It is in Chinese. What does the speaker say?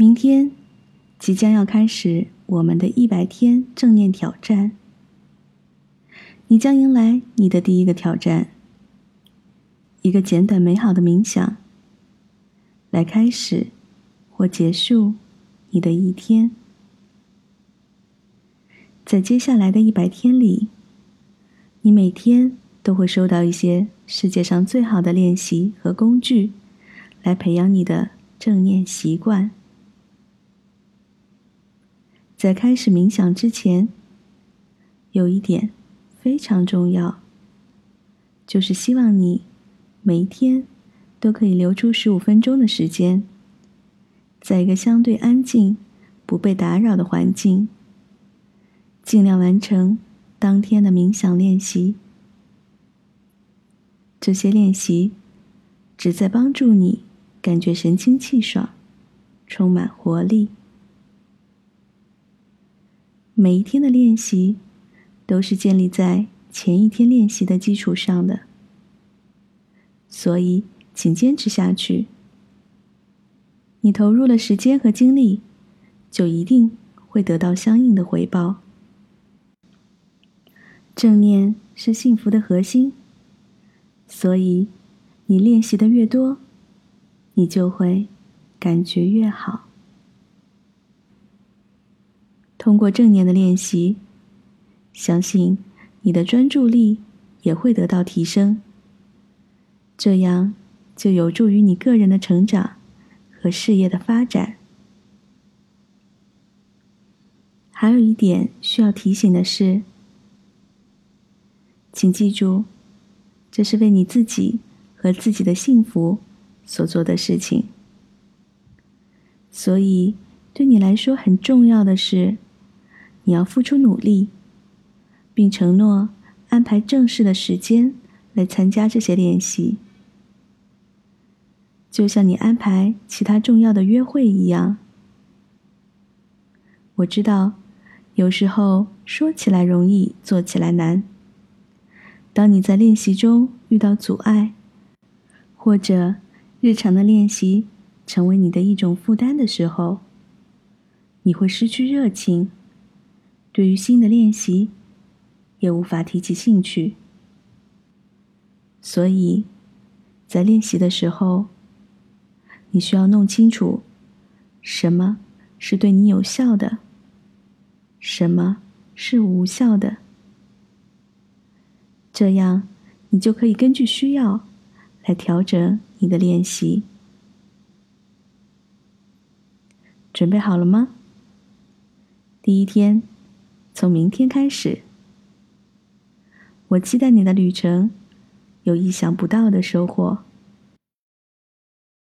明天即将要开始我们的一百天正念挑战，你将迎来你的第一个挑战，一个简短美好的冥想，来开始或结束你的一天。在接下来的一百天里，你每天都会收到一些世界上最好的练习和工具，来培养你的正念习惯。在开始冥想之前，有一点非常重要，就是希望你每一天都可以留出十五分钟的时间，在一个相对安静、不被打扰的环境。尽量完成当天的冥想练习。这些练习旨在帮助你感觉神清气爽，充满活力。每一天的练习都是建立在前一天练习的基础上的，所以请坚持下去。你投入了时间和精力，就一定会得到相应的回报。正念是幸福的核心，所以你练习的越多，你就会感觉越好。通过正念的练习，相信你的专注力也会得到提升，这样就有助于你个人的成长和事业的发展。还有一点需要提醒的是。请记住，这是为你自己和自己的幸福所做的事情。所以，对你来说很重要的是，你要付出努力，并承诺安排正式的时间来参加这些练习，就像你安排其他重要的约会一样。我知道，有时候说起来容易，做起来难。当你在练习中遇到阻碍，或者日常的练习成为你的一种负担的时候，你会失去热情，对于新的练习也无法提起兴趣。所以，在练习的时候，你需要弄清楚什么是对你有效的，什么是无效的。这样，你就可以根据需要来调整你的练习。准备好了吗？第一天，从明天开始，我期待你的旅程有意想不到的收获。